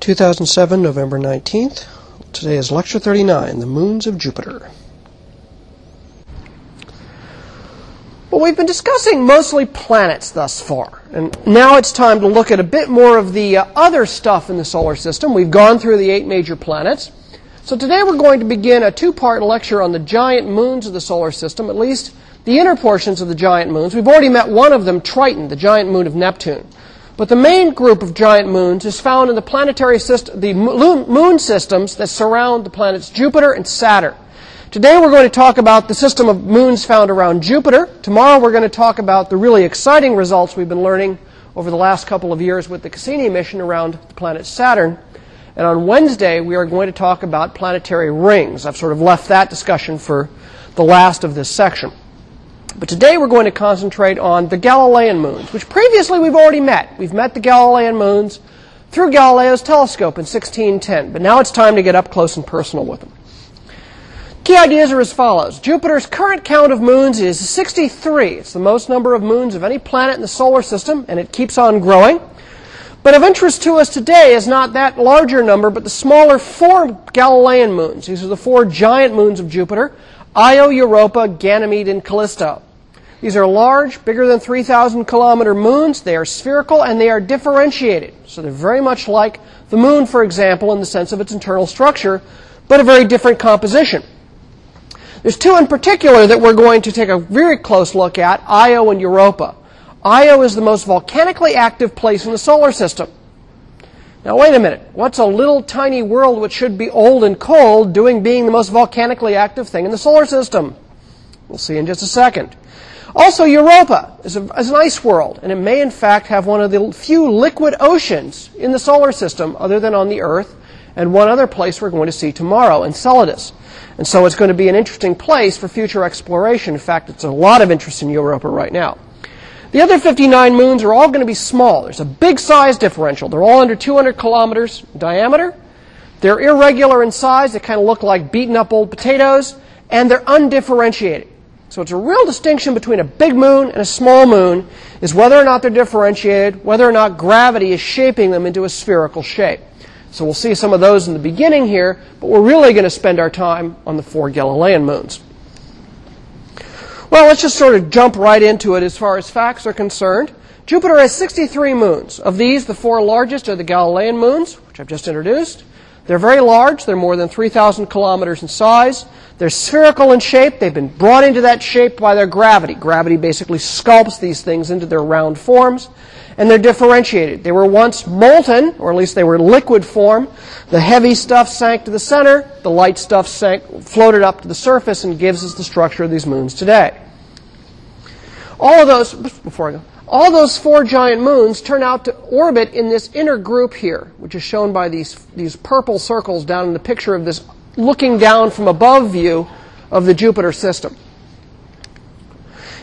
2007, November 19th. Today is Lecture 39 The Moons of Jupiter. Well, we've been discussing mostly planets thus far, and now it's time to look at a bit more of the uh, other stuff in the solar system. We've gone through the eight major planets. So today we're going to begin a two part lecture on the giant moons of the solar system, at least the inner portions of the giant moons. We've already met one of them, Triton, the giant moon of Neptune. But the main group of giant moons is found in the planetary system, the moon systems that surround the planets Jupiter and Saturn. Today we're going to talk about the system of moons found around Jupiter. Tomorrow we're going to talk about the really exciting results we've been learning over the last couple of years with the Cassini mission around the planet Saturn. And on Wednesday we are going to talk about planetary rings. I've sort of left that discussion for the last of this section. But today we're going to concentrate on the Galilean moons, which previously we've already met. We've met the Galilean moons through Galileo's telescope in 1610, but now it's time to get up close and personal with them. Key ideas are as follows. Jupiter's current count of moons is 63. It's the most number of moons of any planet in the solar system, and it keeps on growing. But of interest to us today is not that larger number, but the smaller four Galilean moons. These are the four giant moons of Jupiter Io, Europa, Ganymede, and Callisto. These are large, bigger than 3,000 kilometer moons. They are spherical and they are differentiated. So they're very much like the moon, for example, in the sense of its internal structure, but a very different composition. There's two in particular that we're going to take a very close look at Io and Europa. Io is the most volcanically active place in the solar system. Now, wait a minute. What's a little tiny world which should be old and cold doing being the most volcanically active thing in the solar system? We'll see in just a second. Also, Europa is, a, is, an ice world, and it may in fact have one of the few liquid oceans in the solar system other than on the Earth, and one other place we're going to see tomorrow, Enceladus. And so it's going to be an interesting place for future exploration. In fact, it's a lot of interest in Europa right now. The other 59 moons are all going to be small. There's a big size differential. They're all under 200 kilometers diameter. They're irregular in size. They kind of look like beaten up old potatoes. And they're undifferentiated. So it's a real distinction between a big moon and a small moon is whether or not they're differentiated, whether or not gravity is shaping them into a spherical shape. So we'll see some of those in the beginning here, but we're really going to spend our time on the four Galilean moons. Well, let's just sort of jump right into it as far as facts are concerned. Jupiter has 63 moons. Of these, the four largest are the Galilean moons, which I've just introduced. They're very large. They're more than 3,000 kilometers in size. They're spherical in shape. They've been brought into that shape by their gravity. Gravity basically sculpts these things into their round forms. And they're differentiated. They were once molten, or at least they were liquid form. The heavy stuff sank to the center. The light stuff sank, floated up to the surface and gives us the structure of these moons today. All of those, before I go, all those four giant moons turn out to orbit in this inner group here, which is shown by these, these purple circles down in the picture of this looking down from above view of the Jupiter system.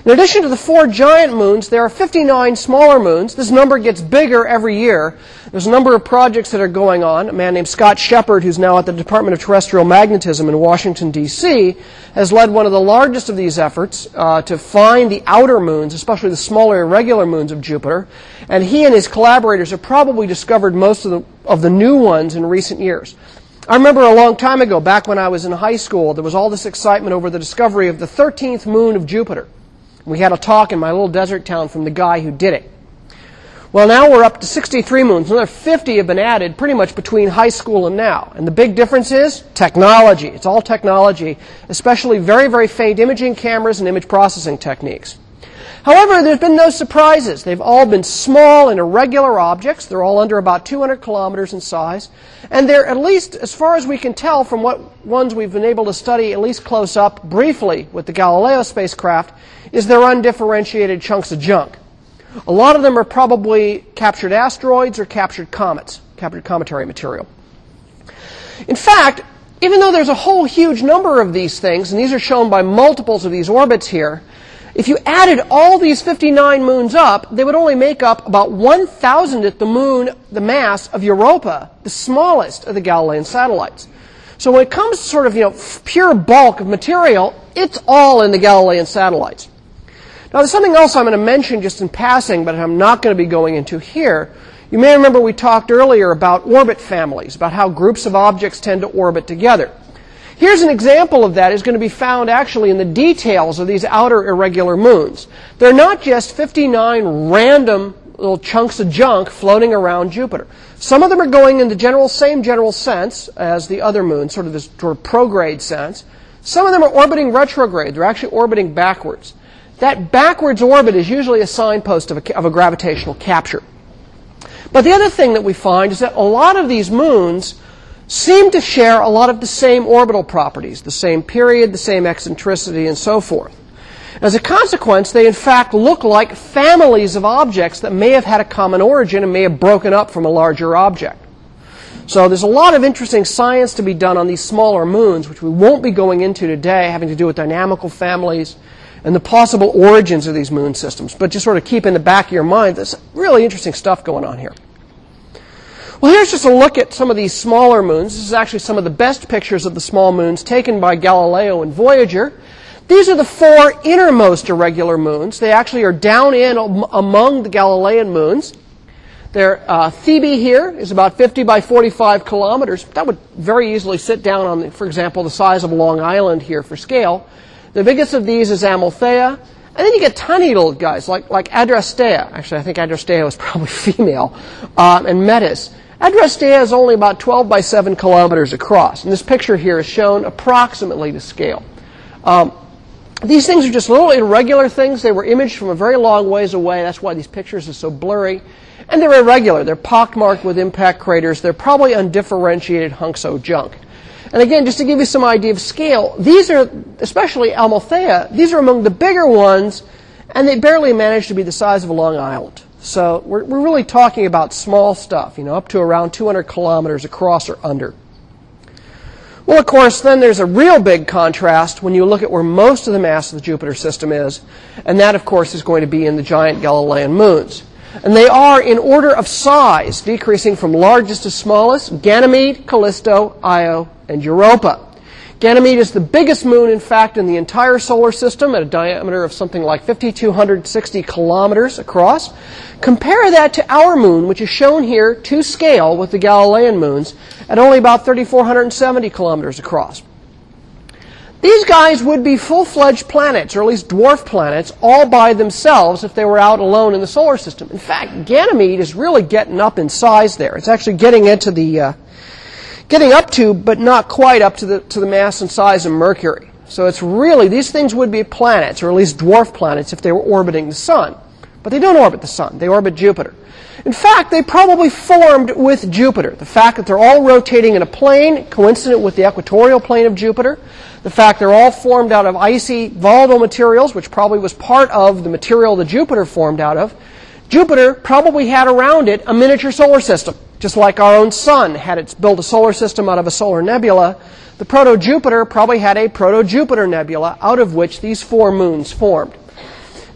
In addition to the four giant moons, there are 59 smaller moons. This number gets bigger every year. There's a number of projects that are going on. A man named Scott Sheppard, who's now at the Department of Terrestrial Magnetism in Washington, D.C., has led one of the largest of these efforts uh, to find the outer moons, especially the smaller irregular moons of Jupiter. And he and his collaborators have probably discovered most of the, of the new ones in recent years. I remember a long time ago, back when I was in high school, there was all this excitement over the discovery of the 13th moon of Jupiter. We had a talk in my little desert town from the guy who did it. Well, now we're up to 63 moons. Another 50 have been added pretty much between high school and now. And the big difference is technology. It's all technology, especially very, very faint imaging cameras and image processing techniques. However, there's been no surprises. They've all been small and irregular objects. They're all under about 200 kilometers in size. And they're, at least as far as we can tell from what ones we've been able to study at least close up briefly with the Galileo spacecraft, is they're undifferentiated chunks of junk. A lot of them are probably captured asteroids or captured comets, captured cometary material. In fact, even though there's a whole huge number of these things, and these are shown by multiples of these orbits here, if you added all these 59 moons up, they would only make up about 1,000th the moon, the mass of Europa, the smallest of the Galilean satellites. So when it comes to sort of, you know, pure bulk of material, it's all in the Galilean satellites. Now, there's something else I'm going to mention just in passing, but I'm not going to be going into here. You may remember we talked earlier about orbit families, about how groups of objects tend to orbit together. Here's an example of that is going to be found actually in the details of these outer irregular moons. They're not just 59 random little chunks of junk floating around Jupiter. Some of them are going in the general, same general sense as the other moons, sort of this sort of prograde sense. Some of them are orbiting retrograde. They're actually orbiting backwards. That backwards orbit is usually a signpost of a, of a gravitational capture. But the other thing that we find is that a lot of these moons seem to share a lot of the same orbital properties, the same period, the same eccentricity, and so forth. As a consequence, they in fact look like families of objects that may have had a common origin and may have broken up from a larger object. So there's a lot of interesting science to be done on these smaller moons, which we won't be going into today, having to do with dynamical families and the possible origins of these moon systems. But just sort of keep in the back of your mind, there's really interesting stuff going on here. Well, here's just a look at some of these smaller moons. This is actually some of the best pictures of the small moons taken by Galileo and Voyager. These are the four innermost irregular moons. They actually are down in among the Galilean moons. Their uh, Thebe here is about 50 by 45 kilometers. That would very easily sit down on, the, for example, the size of Long Island here for scale. The biggest of these is Amalthea. And then you get tiny little guys like, like Adrastea. Actually, I think Adrastea was probably female. Uh, and Metis. Adrastea is only about 12 by 7 kilometers across. And this picture here is shown approximately to scale. Um, these things are just little irregular things. They were imaged from a very long ways away. That's why these pictures are so blurry. And they're irregular. They're pockmarked with impact craters. They're probably undifferentiated hunks of junk. And again, just to give you some idea of scale, these are, especially Amalthea, these are among the bigger ones, and they barely manage to be the size of a Long Island. So we're, we're really talking about small stuff, you know, up to around 200 kilometers across or under. Well, of course, then there's a real big contrast when you look at where most of the mass of the Jupiter system is, and that, of course, is going to be in the giant Galilean moons. And they are in order of size, decreasing from largest to smallest Ganymede, Callisto, Io, and Europa. Ganymede is the biggest moon, in fact, in the entire solar system at a diameter of something like 5,260 kilometers across. Compare that to our moon, which is shown here to scale with the Galilean moons at only about 3,470 kilometers across. These guys would be full fledged planets, or at least dwarf planets, all by themselves if they were out alone in the solar system. In fact, Ganymede is really getting up in size there. It's actually getting into the. Uh, getting up to, but not quite up to the, to the mass and size of Mercury. So it's really, these things would be planets, or at least dwarf planets, if they were orbiting the Sun. But they don't orbit the Sun, they orbit Jupiter. In fact, they probably formed with Jupiter. The fact that they're all rotating in a plane, coincident with the equatorial plane of Jupiter, the fact they're all formed out of icy, volatile materials, which probably was part of the material that Jupiter formed out of, Jupiter probably had around it a miniature solar system. Just like our own sun had its built a solar system out of a solar nebula, the proto-Jupiter probably had a proto-Jupiter nebula out of which these four moons formed.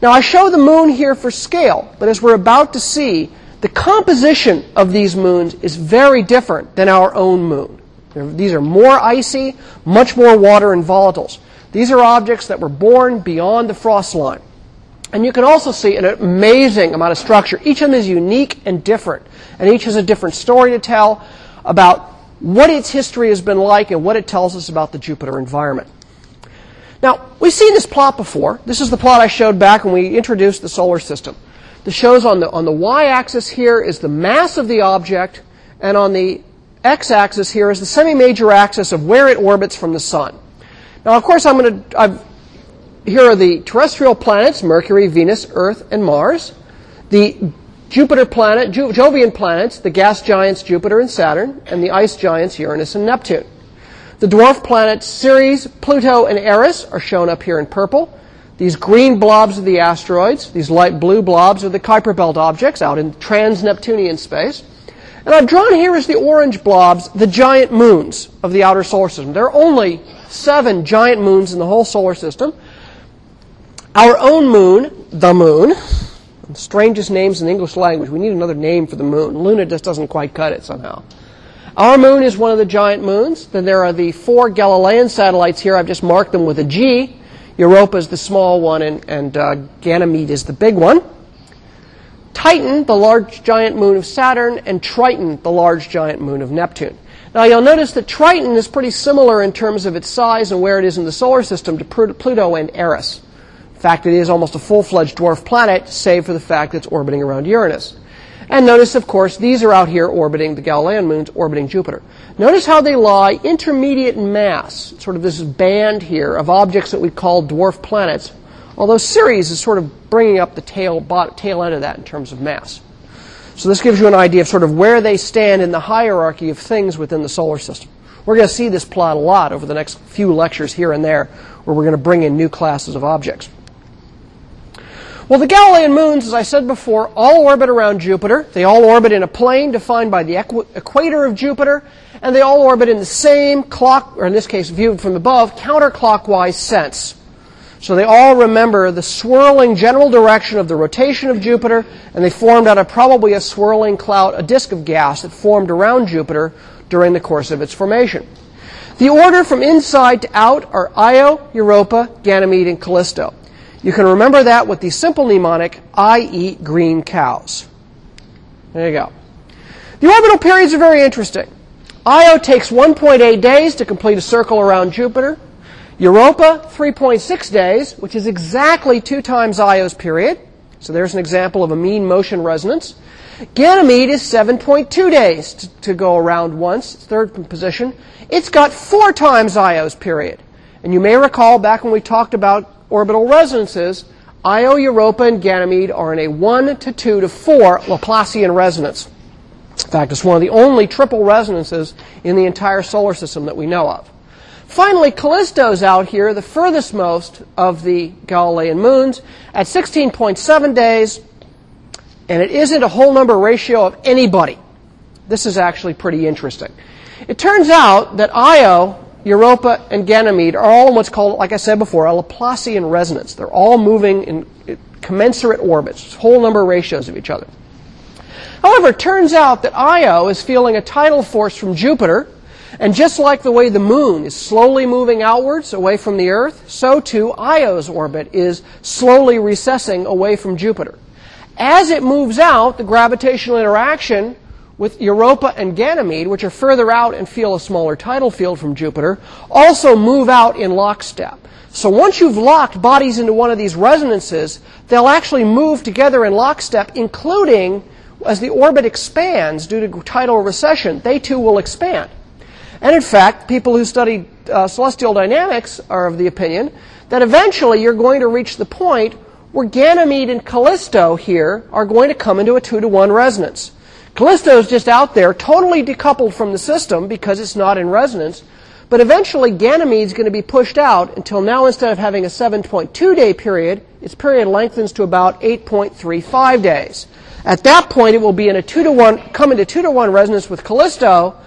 Now I show the moon here for scale, but as we're about to see, the composition of these moons is very different than our own moon. These are more icy, much more water and volatiles. These are objects that were born beyond the frost line. And you can also see an amazing amount of structure. Each of them is unique and different. And each has a different story to tell about what its history has been like and what it tells us about the Jupiter environment. Now, we've seen this plot before. This is the plot I showed back when we introduced the solar system. The shows on the, on the y-axis here is the mass of the object, and on the x-axis here is the semi-major axis of where it orbits from the sun. Now, of course, I'm going to, here are the terrestrial planets Mercury, Venus, Earth, and Mars. The Jupiter planet, Jovian planets, the gas giants Jupiter and Saturn, and the ice giants Uranus and Neptune. The dwarf planets Ceres, Pluto, and Eris are shown up here in purple. These green blobs are the asteroids. These light blue blobs are the Kuiper Belt objects out in trans-Neptunian space. And I've drawn here as the orange blobs the giant moons of the outer solar system. There are only seven giant moons in the whole solar system. Our own moon, the moon, strangest names in the English language. We need another name for the moon. Luna just doesn't quite cut it somehow. Our moon is one of the giant moons. Then there are the four Galilean satellites here. I've just marked them with a G. Europa is the small one, and, and uh, Ganymede is the big one. Titan, the large giant moon of Saturn, and Triton, the large giant moon of Neptune. Now you'll notice that Triton is pretty similar in terms of its size and where it is in the solar system to Pluto and Eris. In fact, it is almost a full-fledged dwarf planet, save for the fact that it's orbiting around Uranus. And notice, of course, these are out here orbiting the Galilean moons, orbiting Jupiter. Notice how they lie intermediate in mass, sort of this band here of objects that we call dwarf planets, although Ceres is sort of bringing up the tail, tail end of that in terms of mass. So this gives you an idea of sort of where they stand in the hierarchy of things within the solar system. We're going to see this plot a lot over the next few lectures here and there, where we're going to bring in new classes of objects. Well, the Galilean moons, as I said before, all orbit around Jupiter. They all orbit in a plane defined by the equ- equator of Jupiter, and they all orbit in the same clock, or in this case, viewed from above, counterclockwise sense. So they all remember the swirling general direction of the rotation of Jupiter, and they formed out of probably a swirling cloud, a disk of gas that formed around Jupiter during the course of its formation. The order from inside to out are Io, Europa, Ganymede, and Callisto. You can remember that with the simple mnemonic, I eat green cows. There you go. The orbital periods are very interesting. Io takes 1.8 days to complete a circle around Jupiter. Europa, 3.6 days, which is exactly two times Io's period. So there's an example of a mean motion resonance. Ganymede is 7.2 days to, to go around once, third position. It's got four times Io's period. And you may recall back when we talked about orbital resonances, Io, Europa, and Ganymede are in a 1 to 2 to 4 Laplacian resonance. In fact, it's one of the only triple resonances in the entire solar system that we know of. Finally, Callisto's out here, the furthest most of the Galilean moons, at 16.7 days, and it isn't a whole number ratio of anybody. This is actually pretty interesting. It turns out that Io Europa, and Ganymede are all in what's called, like I said before, a Laplacian resonance. They're all moving in commensurate orbits, whole number ratios of each other. However, it turns out that Io is feeling a tidal force from Jupiter, and just like the way the moon is slowly moving outwards away from the Earth, so too Io's orbit is slowly recessing away from Jupiter. As it moves out, the gravitational interaction with Europa and Ganymede, which are further out and feel a smaller tidal field from Jupiter, also move out in lockstep. So once you've locked bodies into one of these resonances, they'll actually move together in lockstep, including as the orbit expands due to tidal recession, they too will expand. And in fact, people who study uh, celestial dynamics are of the opinion that eventually you're going to reach the point where Ganymede and Callisto here are going to come into a two to one resonance. Callisto is just out there, totally decoupled from the system because it's not in resonance. But eventually, Ganymede is going to be pushed out until now, instead of having a 7.2 day period, its period lengthens to about 8.35 days. At that point, it will be in a 2 to 1, come into 2 to 1 resonance with Callisto,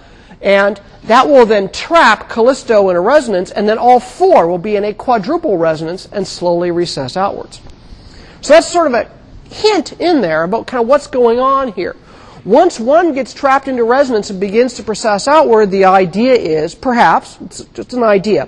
and that will then trap Callisto in a resonance, and then all four will be in a quadruple resonance and slowly recess outwards. So that's sort of a hint in there about kind of what's going on here. Once one gets trapped into resonance and begins to process outward, the idea is, perhaps, it's just an idea,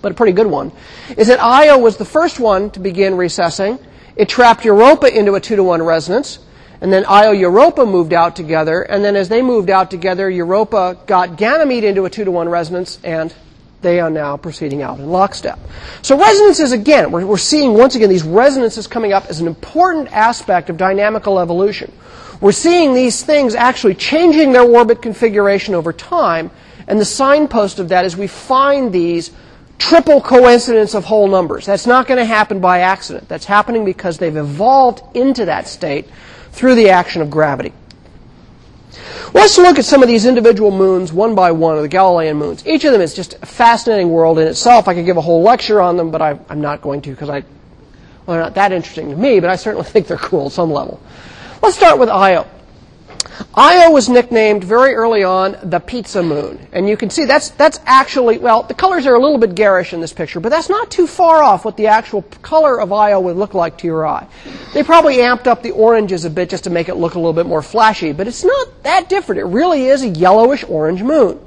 but a pretty good one, is that Io was the first one to begin recessing. It trapped Europa into a two to one resonance, and then Io Europa moved out together, and then as they moved out together, Europa got Ganymede into a two to one resonance, and they are now proceeding out in lockstep. So resonances, again, we're, we're seeing once again these resonances coming up as an important aspect of dynamical evolution. We're seeing these things actually changing their orbit configuration over time, and the signpost of that is we find these triple coincidence of whole numbers. That's not going to happen by accident. That's happening because they've evolved into that state through the action of gravity. Let's look at some of these individual moons one by one, of the Galilean moons. Each of them is just a fascinating world in itself. I could give a whole lecture on them, but I, am not going to because I, well, they're not that interesting to me, but I certainly think they're cool at some level. Let's start with Io. Io was nicknamed very early on the pizza moon. And you can see that's, that's actually, well, the colors are a little bit garish in this picture, but that's not too far off what the actual color of Io would look like to your eye. They probably amped up the oranges a bit just to make it look a little bit more flashy, but it's not that different. It really is a yellowish orange moon.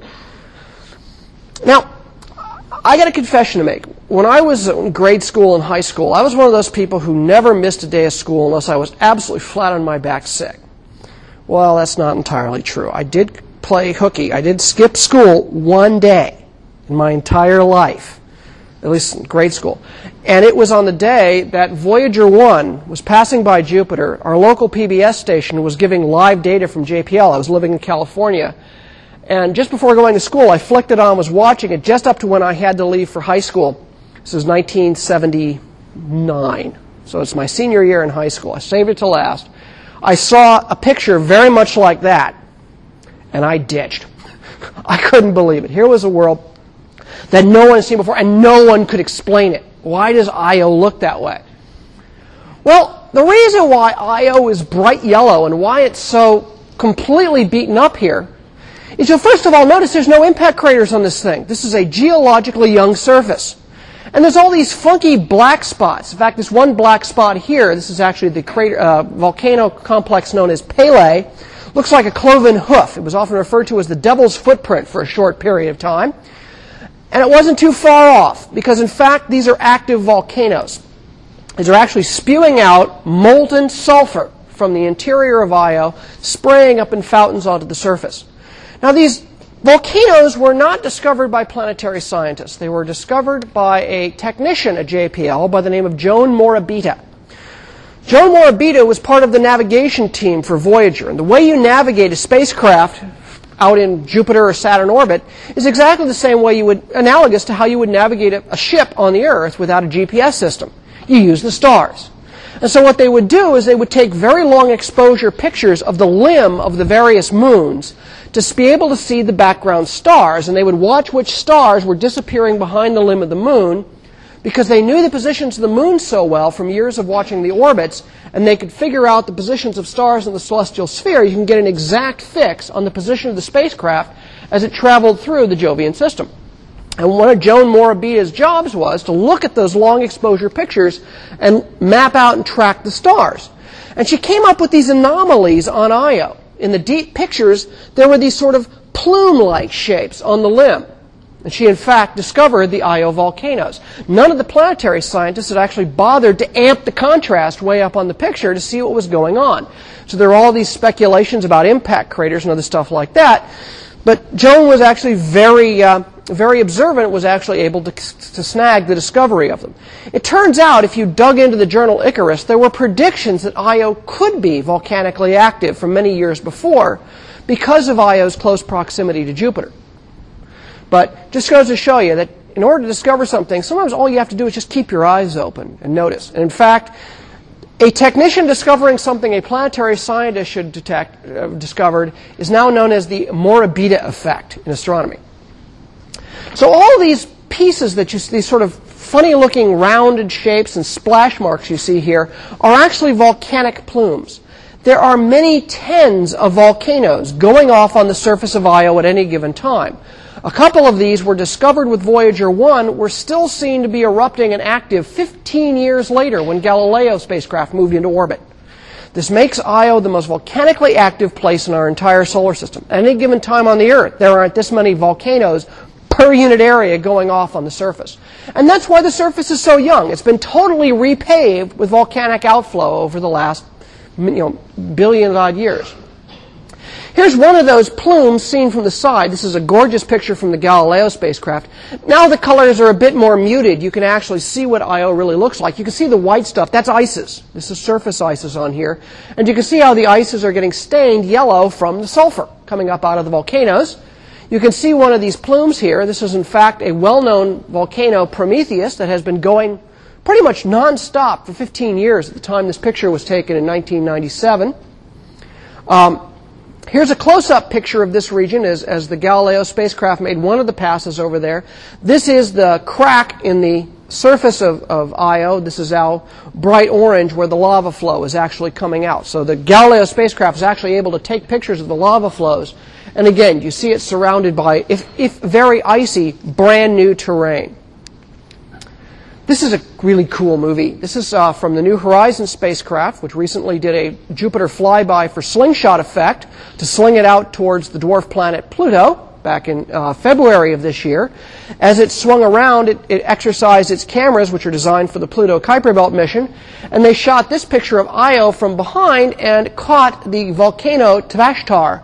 Now, I got a confession to make. When I was in grade school and high school, I was one of those people who never missed a day of school unless I was absolutely flat on my back sick. Well, that's not entirely true. I did play hooky. I did skip school one day in my entire life, at least in grade school. And it was on the day that Voyager 1 was passing by Jupiter. Our local PBS station was giving live data from JPL. I was living in California. And just before going to school, I flicked it on, was watching it just up to when I had to leave for high school. This is 1979. So it's my senior year in high school. I saved it to last. I saw a picture very much like that, and I ditched. I couldn't believe it. Here was a world that no one had seen before, and no one could explain it. Why does Io look that way? Well, the reason why Io is bright yellow and why it's so completely beaten up here is you'll first of all notice there's no impact craters on this thing. This is a geologically young surface. And there's all these funky black spots. In fact, this one black spot here, this is actually the crater, uh, volcano complex known as Pele. Looks like a cloven hoof. It was often referred to as the devil's footprint for a short period of time. And it wasn't too far off, because in fact, these are active volcanoes. These are actually spewing out molten sulfur from the interior of Io, spraying up in fountains onto the surface. Now, these volcanoes were not discovered by planetary scientists. They were discovered by a technician at JPL by the name of Joan Morabito. Joan Morabito was part of the navigation team for Voyager. And the way you navigate a spacecraft out in Jupiter or Saturn orbit is exactly the same way you would, analogous to how you would navigate a, a ship on the Earth without a GPS system. You use the stars. And so what they would do is they would take very long exposure pictures of the limb of the various moons to be able to see the background stars, and they would watch which stars were disappearing behind the limb of the moon because they knew the positions of the moon so well from years of watching the orbits, and they could figure out the positions of stars in the celestial sphere. You can get an exact fix on the position of the spacecraft as it traveled through the Jovian system. And one of Joan Morabito's jobs was to look at those long exposure pictures and map out and track the stars. And she came up with these anomalies on Io in the deep pictures, there were these sort of plume-like shapes on the limb. And she, in fact, discovered the Io volcanoes. None of the planetary scientists had actually bothered to amp the contrast way up on the picture to see what was going on. So there are all these speculations about impact craters and other stuff like that. But Joan was actually very, uh, very observant, was actually able to, to snag the discovery of them. It turns out, if you dug into the journal Icarus, there were predictions that Io could be volcanically active from many years before because of Io's close proximity to Jupiter. But just goes to show you that in order to discover something, sometimes all you have to do is just keep your eyes open and notice. And in fact, a technician discovering something a planetary scientist should detect, uh, discovered is now known as the Morabito effect in astronomy. So all these pieces that you see, these sort of funny looking rounded shapes and splash marks you see here, are actually volcanic plumes. There are many tens of volcanoes going off on the surface of Io at any given time. A couple of these were discovered with Voyager 1 were still seen to be erupting and active 15 years later when Galileo spacecraft moved into orbit. This makes Io the most volcanically active place in our entire solar system. At any given time on the Earth, there aren't this many volcanoes per unit area going off on the surface. And that's why the surface is so young. It's been totally repaved with volcanic outflow over the last you know, billion odd years. Here's one of those plumes seen from the side. This is a gorgeous picture from the Galileo spacecraft. Now the colors are a bit more muted. You can actually see what Io really looks like. You can see the white stuff. That's ices. This is surface ices on here. And you can see how the ices are getting stained yellow from the sulfur coming up out of the volcanoes. You can see one of these plumes here. This is, in fact, a well-known volcano, Prometheus, that has been going pretty much nonstop for 15 years at the time this picture was taken in 1997. Um, Here's a close-up picture of this region as, as the Galileo spacecraft made one of the passes over there. This is the crack in the surface of, of Io. This is our bright orange where the lava flow is actually coming out. So the Galileo spacecraft is actually able to take pictures of the lava flows. And again, you see it surrounded by, if, if very icy, brand new terrain. This is a really cool movie. This is uh, from the New Horizons spacecraft, which recently did a Jupiter flyby for slingshot effect to sling it out towards the dwarf planet Pluto. back in uh, February of this year. As it swung around, it, it, exercised its cameras, which are designed for the Pluto Kuiper Belt mission, and they shot this picture of Io from behind and caught the volcano Tvashtar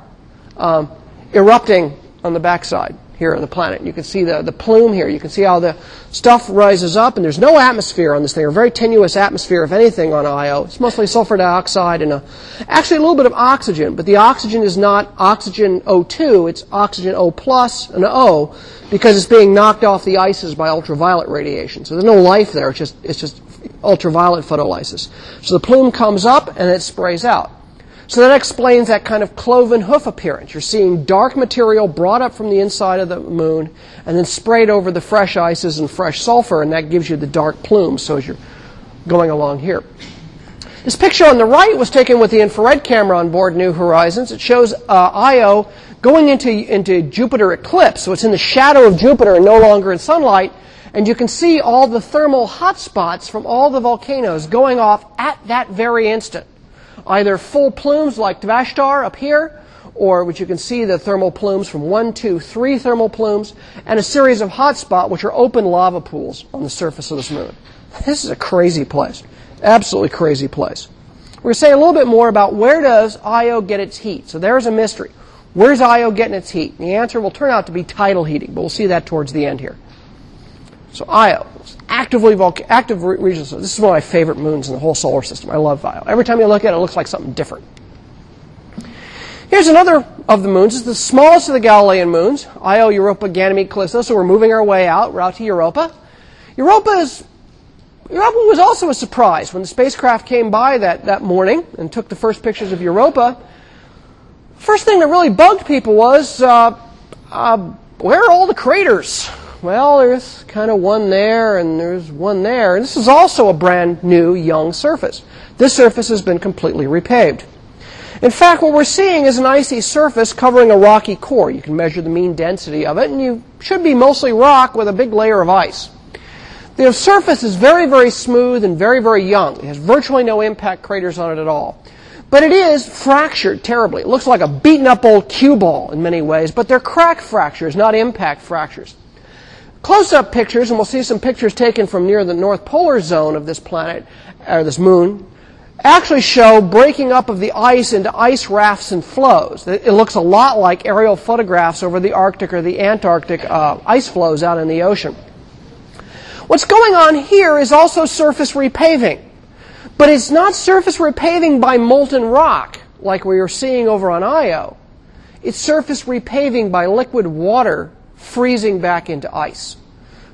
um, erupting on the backside here on the planet. You can see the, the plume here. You can see how the stuff rises up, and there's no atmosphere on this thing, or very tenuous atmosphere, if anything, on Io. It's mostly sulfur dioxide and a, actually a little bit of oxygen, but the oxygen is not oxygen O2, it's oxygen O plus and O because it's being knocked off the ices by ultraviolet radiation. So there's no life there, it's just, it's just ultraviolet photolysis. So the plume comes up and it sprays out. So that explains that kind of cloven hoof appearance. You're seeing dark material brought up from the inside of the moon and then sprayed over the fresh ices and fresh sulfur, and that gives you the dark plumes. So as you're going along here. This picture on the right was taken with the infrared camera on board New Horizons. It shows uh, Io going into, into Jupiter eclipse. So it's in the shadow of Jupiter and no longer in sunlight. And you can see all the thermal hotspots from all the volcanoes going off at that very instant either full plumes like Tvashtar up here, or which you can see the thermal plumes from one, two, three thermal plumes, and a series of hotspot, which are open lava pools on the surface of this moon. This is a crazy place. Absolutely crazy place. We're going to say a little bit more about where does Io get its heat. So there's a mystery. Where's Io getting its heat? And the answer will turn out to be tidal heating, but we'll see that towards the end here. So Io, actively volca- active regions. This is one of my favorite moons in the whole solar system. I love Io. Every time you look at it, it looks like something different. Here's another of the moons. It's the smallest of the Galilean moons, Io, Europa, Ganymede, Callisto. So we're moving our way out. We're out to Europa. Europa is Europa was also a surprise when the spacecraft came by that, that morning and took the first pictures of Europa. First thing that really bugged people was uh, uh, where are all the craters? Well, there's kind of one there and there's one there. And this is also a brand new young surface. This surface has been completely repaved. In fact, what we're seeing is an icy surface covering a rocky core. You can measure the mean density of it, and you should be mostly rock with a big layer of ice. The surface is very, very smooth and very, very young. It has virtually no impact craters on it at all. But it is fractured terribly. It looks like a beaten up old cue ball in many ways, but they're crack fractures, not impact fractures. Close-up pictures, and we'll see some pictures taken from near the north polar zone of this planet, or this moon, actually show breaking up of the ice into ice rafts and floes. It looks a lot like aerial photographs over the Arctic or the Antarctic uh, ice floes out in the ocean. What's going on here is also surface repaving. But it's not surface repaving by molten rock like we are seeing over on Io. It's surface repaving by liquid water freezing back into ice.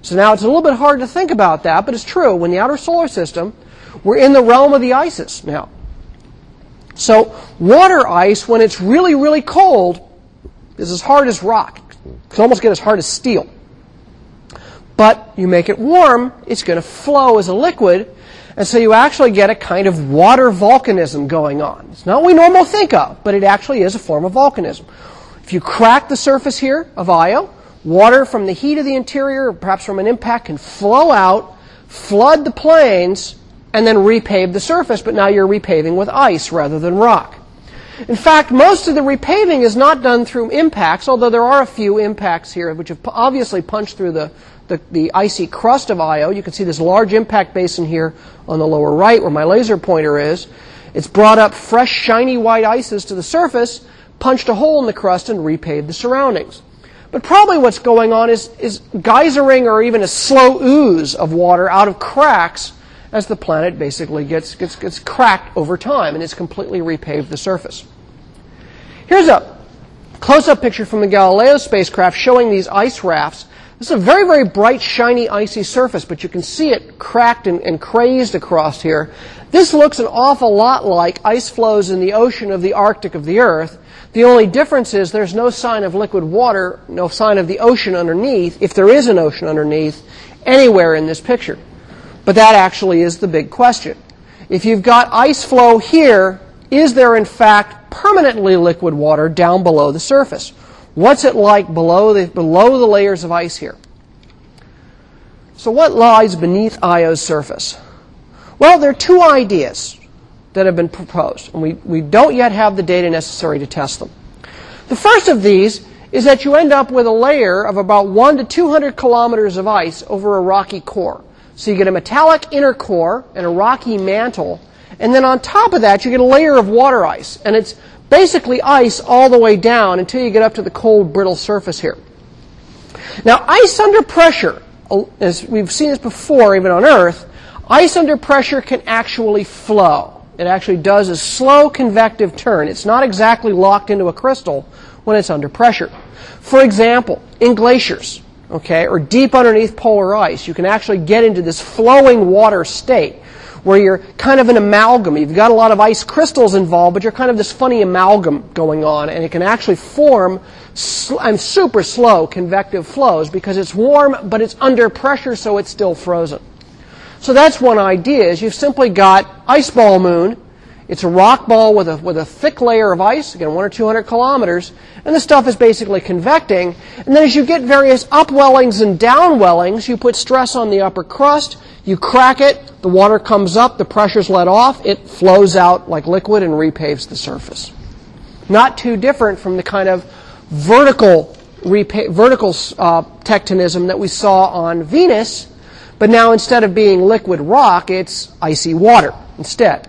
So now it's a little bit hard to think about that, but it's true. When the outer solar system, we're in the realm of the ices now. So water ice, when it's really, really cold, is as hard as rock. It can almost get as hard as steel. But you make it warm, it's going to flow as a liquid, and so you actually get a kind of water volcanism going on. It's not what we normally think of, but it actually is a form of volcanism. If you crack the surface here of Io, Water from the heat of the interior, perhaps from an impact, can flow out, flood the plains, and then repave the surface, but now you're repaving with ice rather than rock. In fact, most of the repaving is not done through impacts, although there are a few impacts here which have obviously punched through the, the, the, icy crust of Io. You can see this large impact basin here on the lower right where my laser pointer is. It's brought up fresh, shiny white ices to the surface, punched a hole in the crust, and repaved the surroundings. But probably what's going on is, is geysering or even a slow ooze of water out of cracks as the planet basically gets, gets, gets cracked over time and it's completely repaved the surface. Here's a close-up picture from the Galileo spacecraft showing these ice rafts. This is a very, very bright, shiny, icy surface, but you can see it cracked and, and crazed across here. This looks an awful lot like ice floes in the ocean of the Arctic of the Earth, the only difference is there's no sign of liquid water, no sign of the ocean underneath, if there is an ocean underneath, anywhere in this picture. But that actually is the big question. If you've got ice flow here, is there in fact permanently liquid water down below the surface? What's it like below the, below the layers of ice here? So what lies beneath Io's surface? Well, there are two ideas that have been proposed, and we, we don't yet have the data necessary to test them. The first of these is that you end up with a layer of about 1 to 200 kilometers of ice over a rocky core. So you get a metallic inner core and a rocky mantle, and then on top of that you get a layer of water ice. And it's basically ice all the way down until you get up to the cold, brittle surface here. Now, ice under pressure, uh, as we've seen this before, even on Earth, ice under pressure can actually flow. It actually does a slow convective turn. It's not exactly locked into a crystal when it's under pressure. For example, in glaciers, okay, or deep underneath polar ice, you can actually get into this flowing water state where you're kind of an amalgam. You've got a lot of ice crystals involved, but you're kind of this funny amalgam going on, and it can actually form sl- super slow convective flows because it's warm, but it's under pressure, so it's still frozen. So that's one idea: is you've simply got ice ball moon. It's a rock ball with a, with a thick layer of ice, again, one or two hundred kilometers, and the stuff is basically convecting. And then as you get various upwellings and downwellings, you put stress on the upper crust, you crack it, the water comes up, the pressure's let off, it flows out like liquid and repaves the surface. Not too different from the kind of vertical, repa- vertical uh, tectonism that we saw on Venus, but now instead of being liquid rock, it's icy water instead.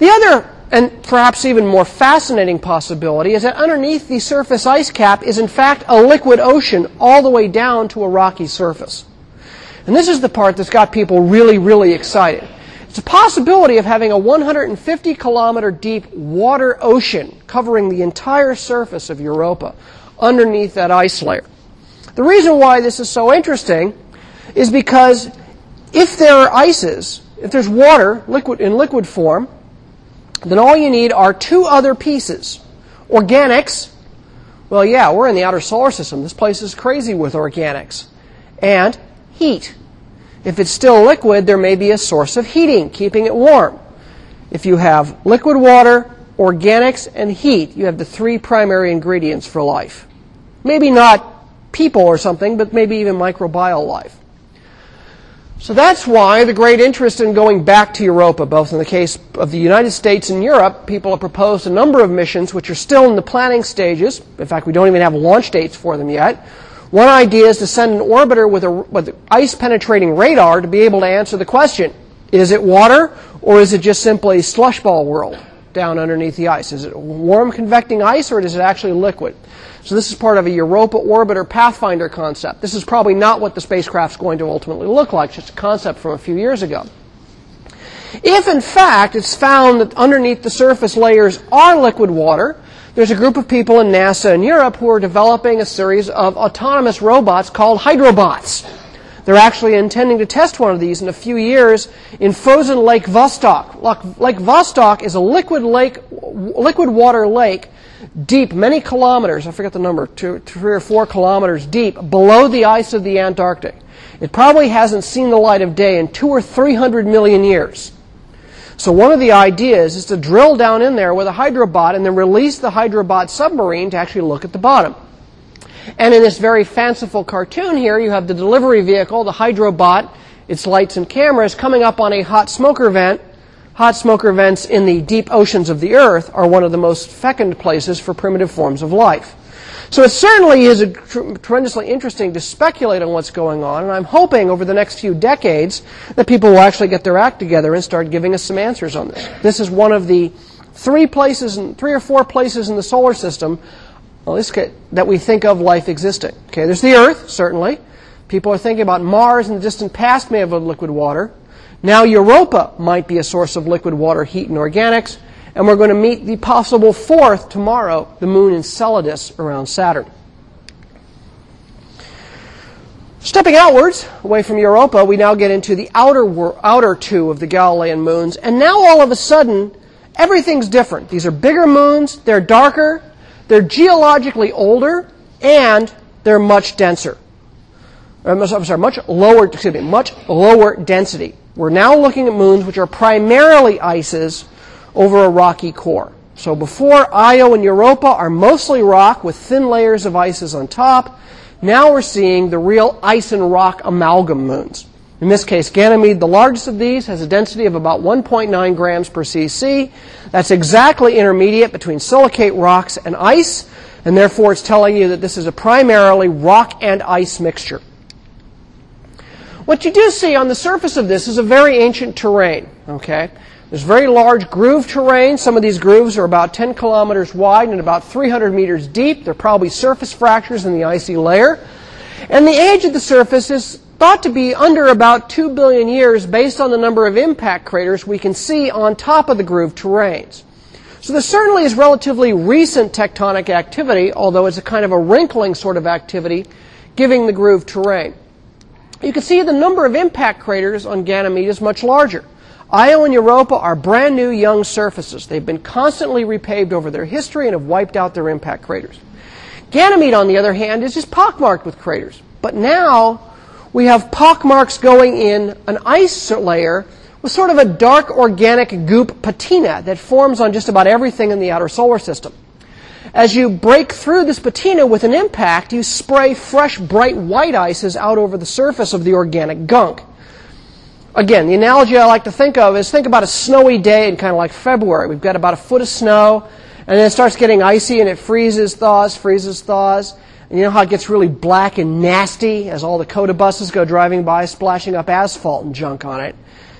The other and perhaps even more fascinating possibility is that underneath the surface ice cap is in fact a liquid ocean all the way down to a rocky surface. And this is the part that's got people really, really excited. It's a possibility of having a 150 kilometer deep water ocean covering the entire surface of Europa underneath that ice layer. The reason why this is so interesting is because if there are ices, if there's water liquid in liquid form, then all you need are two other pieces. Organics, well, yeah, we're in the outer solar system. This place is crazy with organics. And heat. If it's still liquid, there may be a source of heating, keeping it warm. If you have liquid water, organics, and heat, you have the three primary ingredients for life. Maybe not people or something, but maybe even microbial life. So that's why the great interest in going back to Europa, both in the case of the United States and Europe, people have proposed a number of missions which are still in the planning stages. In fact, we don't even have launch dates for them yet, one idea is to send an orbiter with, a, with ice penetrating radar to be able to answer the question is it water or is it just simply slush ball world down underneath the ice? Is it warm convecting ice or is it actually liquid? So this is part of a Europa orbiter pathfinder concept. This is probably not what the spacecraft's going to ultimately look like, just a concept from a few years ago. If in fact it's found that underneath the surface layers are liquid water, there's a group of people in NASA in Europe who are developing a series of autonomous robots called hydrobots. They're actually intending to test one of these in a few years in frozen Lake Vostok. Lake Vostok is a liquid lake, liquid water lake, deep many kilometers. I forget the number, two, three or four kilometers deep below the ice of the Antarctic. It probably hasn't seen the light of day in two or three hundred million years. So one of the ideas is to drill down in there with a hydrobot and then release the hydrobot submarine to actually look at the bottom. And in this very fanciful cartoon here, you have the delivery vehicle, the hydrobot, its lights and cameras coming up on a hot smoker vent. Hot smoker vents in the deep oceans of the earth are one of the most fecund places for primitive forms of life. So it certainly is tr- tremendously interesting to speculate on what's going on, and I'm hoping over the next few decades that people will actually get their act together and start giving us some answers on this. This is one of the three places, in, three or four places in the solar system, well, that we think of life existing. Okay, there's the Earth, certainly. People are thinking about Mars in the distant past may have had liquid water. Now Europa might be a source of liquid water, heat, and organics and we're going to meet the possible fourth tomorrow, the moon Enceladus around Saturn. Stepping outwards, away from Europa, we now get into the outer, outer two of the Galilean moons, and now all of a sudden, everything's different. These are bigger moons, they're darker, they're geologically older, and they're much denser. Uh, I'm sorry, much lower, excuse me, much lower density. We're now looking at moons which are primarily ices over a rocky core. So before Io and Europa are mostly rock with thin layers of ices on top, now we're seeing the real ice and rock amalgam moons. In this case, Ganymede, the largest of these, has a density of about 1.9 grams per cc. That's exactly intermediate between silicate rocks and ice. And therefore, it's telling you that this is a primarily rock and ice mixture. What you do see on the surface of this is a very ancient terrain. Okay? There's very large groove terrain. Some of these grooves are about 10 kilometers wide and about 300 meters deep. They're probably surface fractures in the icy layer. And the age of the surface is thought to be under about 2 billion years based on the number of impact craters we can see on top of the groove terrains. So this certainly is relatively recent tectonic activity, although it's a kind of a wrinkling sort of activity, giving the groove terrain. You can see the number of impact craters on Ganymede is much larger. Io and Europa are brand new young surfaces. They've been constantly repaved over their history and have wiped out their impact craters. Ganymede, on the other hand, is just pockmarked with craters. But now we have pockmarks going in an ice layer with sort of a dark organic goop patina that forms on just about everything in the outer solar system. As you break through this patina with an impact, you spray fresh, bright white ices out over the surface of the organic gunk. Again, the analogy I like to think of is think about a snowy day in kind of like February. We've got about a foot of snow, and then it starts getting icy and it freezes, thaws, freezes, thaws. And you know how it gets really black and nasty as all the COTA buses go driving by, splashing up asphalt and junk on it.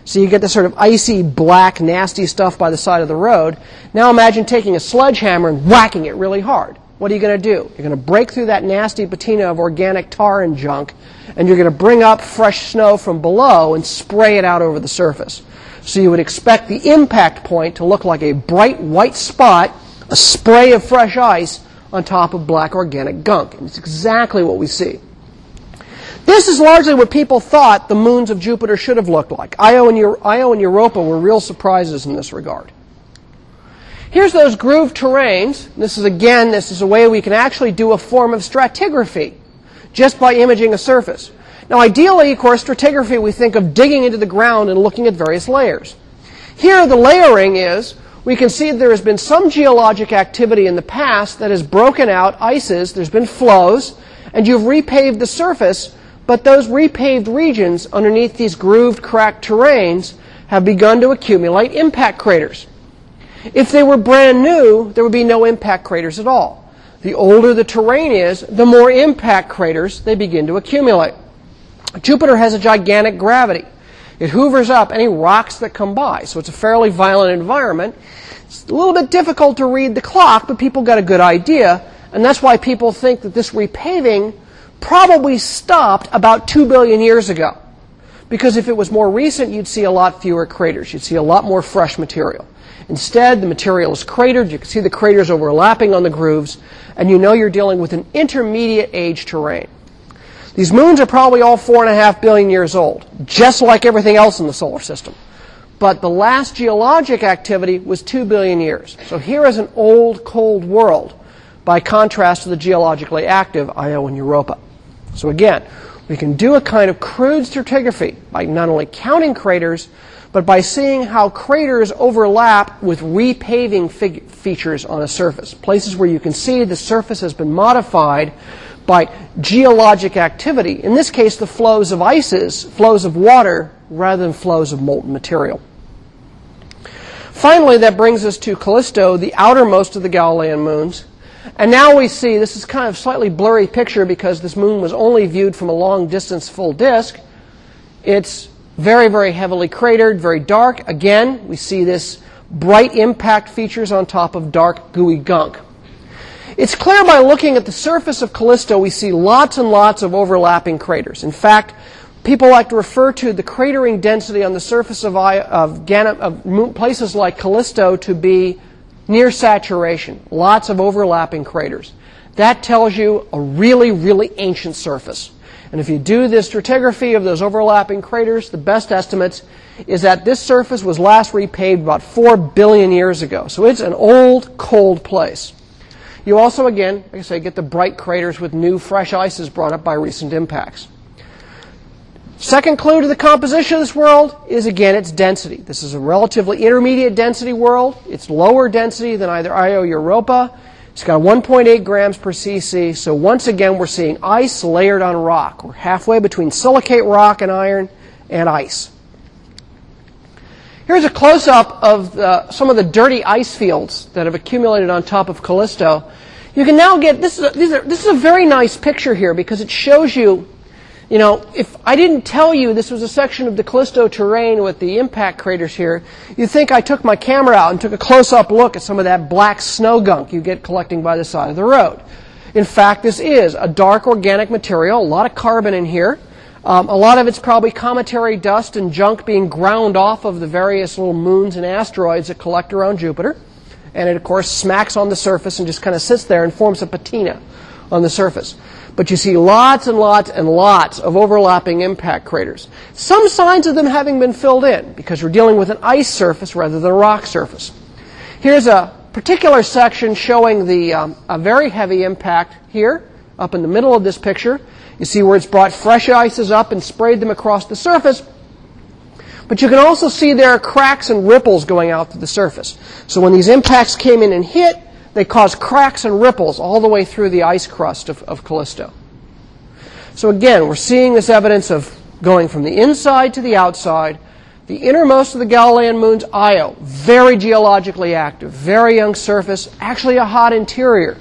So you get this sort of icy, black, nasty stuff by the side of the road. Now imagine taking a sledgehammer and whacking it really hard. What are you going to do? You're going to break through that nasty patina of organic tar and junk, and you're going to bring up fresh snow from below and spray it out over the surface. So you would expect the impact point to look like a bright white spot, a spray of fresh ice on top of black organic gunk. And it's exactly what we see. This is largely what people thought the moons of Jupiter should have looked like. Io and, Io and Europa were real surprises in this regard. Here's those grooved terrains. This is again, this is a way we can actually do a form of stratigraphy just by imaging a surface. Now, ideally, of course, stratigraphy, we think of digging into the ground and looking at various layers. Here, the layering is we can see that there has been some geologic activity in the past that has broken out ices, there's been flows, and you've repaved the surface but those repaved regions underneath these grooved, cracked terrains have begun to accumulate impact craters. If they were brand new, there would be no impact craters at all. The older the terrain is, the more impact craters they begin to accumulate. Jupiter has a gigantic gravity. It hoovers up any rocks that come by, so it's a fairly violent environment. It's a little bit difficult to read the clock, but people got a good idea, and that's why people think that this repaving probably stopped about 2 billion years ago. Because if it was more recent, you'd see a lot fewer craters. You'd see a lot more fresh material. Instead, the material is cratered. You can see the craters overlapping on the grooves, and you know you're dealing with an intermediate age terrain. These moons are probably all four and a half billion years old, just like everything else in the solar system. But the last geologic activity was two billion years. So here is an old, cold world by contrast to the geologically active Io and Europa. So again, we can do a kind of crude stratigraphy by not only counting craters, but by seeing how craters overlap with repaving fig- features on a surface. Places where you can see the surface has been modified by geologic activity. In this case, the flows of ices, flows of water, rather than flows of molten material. Finally, that brings us to Callisto, the outermost of the Galilean moons. And now we see, this is kind of slightly blurry picture because this moon was only viewed from a long distance full disk. It's very, very heavily cratered, very dark. Again, we see this bright impact features on top of dark, gooey gunk. It's clear by looking at the surface of Callisto, we see lots and lots of overlapping craters. In fact, people like to refer to the cratering density on the surface of, of, of places like Callisto to be near saturation, lots of overlapping craters. That tells you a really, really ancient surface. And if you do the stratigraphy of those overlapping craters, the best estimates is that this surface was last repaved about 4 billion years ago. So it's an old, cold place. You also, again, like I say, get the bright craters with new, fresh ices brought up by recent impacts. Second clue to the composition of this world is again its density. This is a relatively intermediate density world. It's lower density than either Io or Europa. It's got 1.8 grams per cc. So once again, we're seeing ice layered on rock. We're halfway between silicate rock and iron and ice. Here's a close-up of the, some of the dirty ice fields that have accumulated on top of Callisto. you can now get this is a, this is a very nice picture here because it shows you you know, if I didn't tell you this was a section of the Callisto terrain with the impact craters here, you'd think I took my camera out and took a close-up look at some of that black snow gunk you get collecting by the side of the road. In fact, this is a dark organic material, a lot of carbon in here. Um, a lot of it's probably cometary dust and junk being ground off of the various little moons and asteroids that collect around Jupiter. And it, of course, smacks on the surface and just kind of sits there and forms a patina on the surface. But you see lots and lots and lots of overlapping impact craters. Some signs of them having been filled in because we're dealing with an ice surface rather than a rock surface. Here's a particular section showing the um, a very heavy impact here up in the middle of this picture. You see where it's brought fresh ices up and sprayed them across the surface. But you can also see there are cracks and ripples going out to the surface. So when these impacts came in and hit, they cause cracks and ripples all the way through the ice crust of, of Callisto. So again, we're seeing this evidence of going from the inside to the outside. The innermost of the Galilean moons, Io, very geologically active, very young surface, actually a hot interior.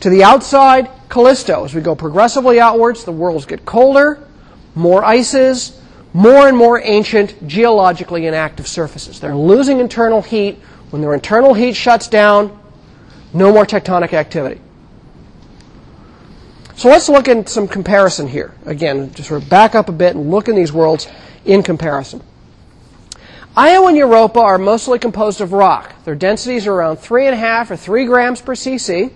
To the outside, Callisto. As we go progressively outwards, the worlds get colder, more ices, more and more ancient, geologically inactive surfaces. They're losing internal heat. When their internal heat shuts down, no more tectonic activity. So let's look at some comparison here. Again, just sort of back up a bit and look in these worlds in comparison. Io and Europa are mostly composed of rock. Their densities are around 3.5 or 3 grams per cc.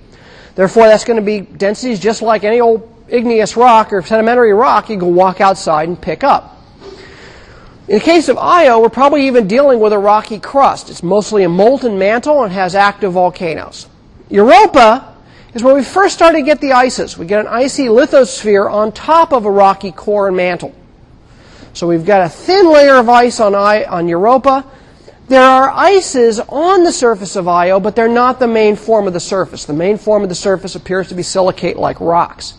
Therefore, that's going to be densities just like any old igneous rock or sedimentary rock you can walk outside and pick up. In the case of Io, we're probably even dealing with a rocky crust. It's mostly a molten mantle and has active volcanoes. Europa is where we first started to get the ices. We get an icy lithosphere on top of a rocky core and mantle. So we've got a thin layer of ice on, I, on Europa. There are ices on the surface of Io, but they're not the main form of the surface. The main form of the surface appears to be silicate-like rocks.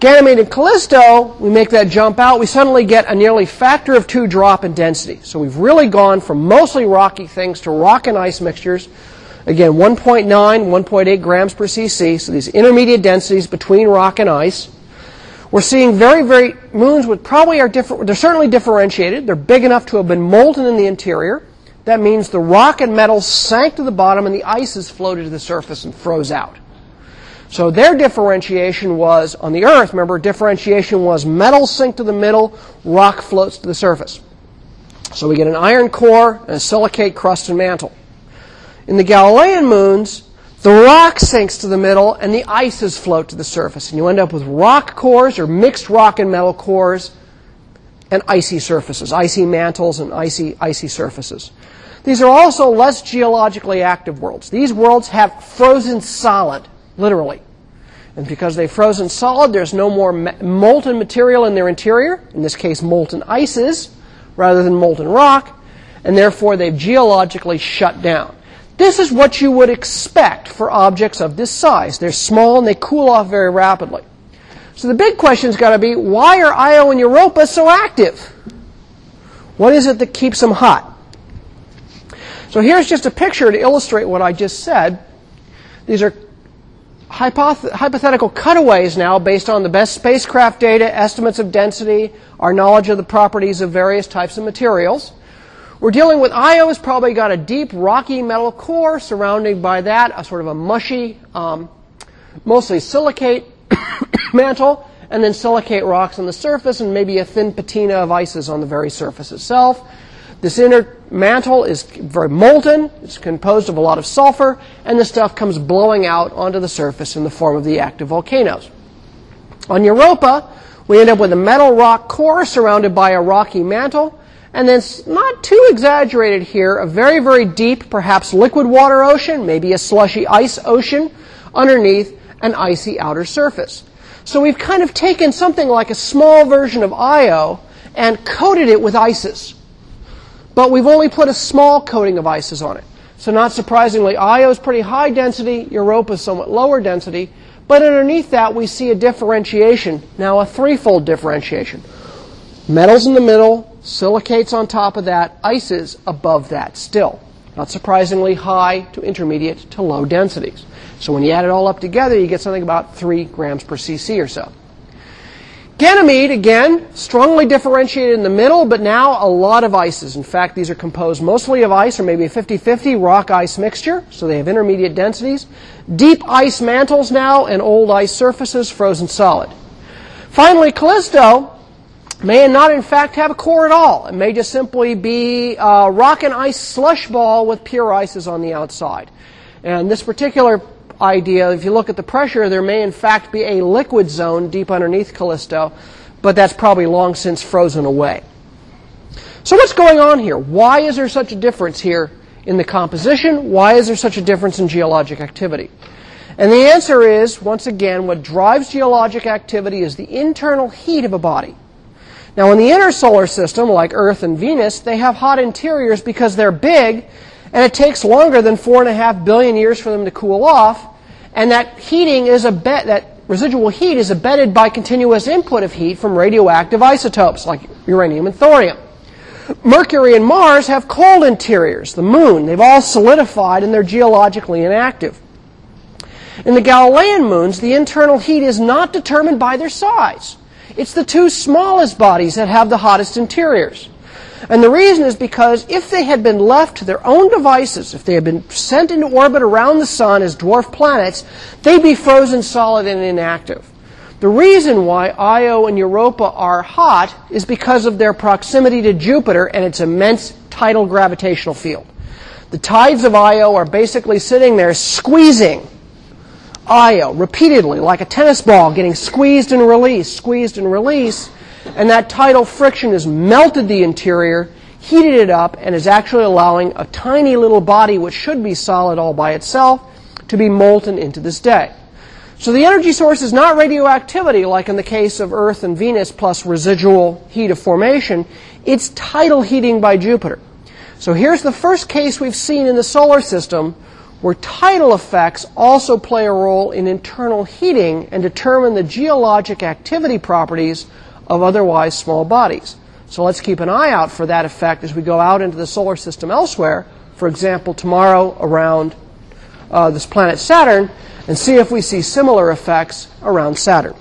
Ganymede and Callisto, we make that jump out, we suddenly get a nearly factor of two drop in density. So we've really gone from mostly rocky things to rock and ice mixtures Again, 1.9, 1.8 grams per cc, so these intermediate densities between rock and ice. We're seeing very, very moons which probably are different. They're certainly differentiated. They're big enough to have been molten in the interior. That means the rock and metal sank to the bottom and the ices floated to the surface and froze out. So their differentiation was on the Earth. Remember, differentiation was metal sink to the middle, rock floats to the surface. So we get an iron core and a silicate crust and mantle. In the Galilean moons, the rock sinks to the middle and the ices float to the surface. And you end up with rock cores or mixed rock and metal cores and icy surfaces, icy mantles and icy, icy surfaces. These are also less geologically active worlds. These worlds have frozen solid, literally. And because they've frozen solid, there's no more molten material in their interior, in this case, molten ices rather than molten rock, and therefore they've geologically shut down. This is what you would expect for objects of this size. They're small and they cool off very rapidly. So the big question's got to be, why are Io and Europa so active? What is it that keeps them hot? So here's just a picture to illustrate what I just said. These are hypoth- hypothetical cutaways now based on the best spacecraft data, estimates of density, our knowledge of the properties of various types of materials. We're dealing with Io has probably got a deep rocky metal core surrounded by that, a sort of a mushy, um, mostly silicate mantle, and then silicate rocks on the surface, and maybe a thin patina of ices on the very surface itself. This inner mantle is very molten. It's composed of a lot of sulfur, and the stuff comes blowing out onto the surface in the form of the active volcanoes. On Europa, we end up with a metal rock core surrounded by a rocky mantle, and then, not too exaggerated here, a very, very deep, perhaps liquid water ocean, maybe a slushy ice ocean, underneath an icy outer surface. So we've kind of taken something like a small version of Io and coated it with ices. But we've only put a small coating of ices on it. So not surprisingly, Io is pretty high density, Europa is somewhat lower density, but underneath that we see a differentiation, now a threefold differentiation. Metals in the middle, silicates on top of that, ices above that still. not surprisingly high to intermediate to low densities. So when you add it all up together, you get something about 3 grams per cc or so. Ganymede, again, strongly differentiated in the middle, but now a lot of ices. In fact, these are composed mostly of ice, or maybe a 50-50 rock-ice mixture, so they have intermediate densities. Deep ice mantles now, and old ice surfaces, frozen solid. Finally, Callisto may not in fact have a core at all. It may just simply be a rock and ice slush ball with pure ices on the outside. And this particular idea, if you look at the pressure, there may in fact be a liquid zone deep underneath Callisto, but that's probably long since frozen away. So what's going on here? Why is there such a difference here in the composition? Why is there such a difference in geologic activity? And the answer is, once again, what drives geologic activity is the internal heat of a body. Now, in the inner solar system, like Earth and Venus, they have hot interiors because they're big and it takes longer than four and a half billion years for them to cool off. And that heating is a bet that residual heat is abetted by continuous input of heat from radioactive isotopes like uranium and thorium. Mercury and Mars have cold interiors. The Moon, they've all solidified and they're geologically inactive. In the Galilean moons, the internal heat is not determined by their size. It's the two smallest bodies that have the hottest interiors. And the reason is because if they had been left to their own devices, if they had been sent into orbit around the sun as dwarf planets, they'd be frozen solid and inactive. The reason why Io and Europa are hot is because of their proximity to Jupiter and its immense tidal gravitational field. The tides of Io are basically sitting there squeezing Io repeatedly, like a tennis ball, getting squeezed and released, squeezed and released and that tidal friction has melted the interior, heated it up, and is actually allowing a tiny little body, which should be solid all by itself, to be molten into this day. So the energy source is not radioactivity, like in the case of Earth and Venus, plus residual heat of formation. It's tidal heating by Jupiter. So here's the first case we've seen in the solar system where tidal effects also play a role in internal heating and determine the geologic activity properties of otherwise small bodies. So let's keep an eye out for that effect as we go out into the solar system elsewhere. For example, tomorrow around uh, this planet Saturn, and see if we see similar effects around Saturn.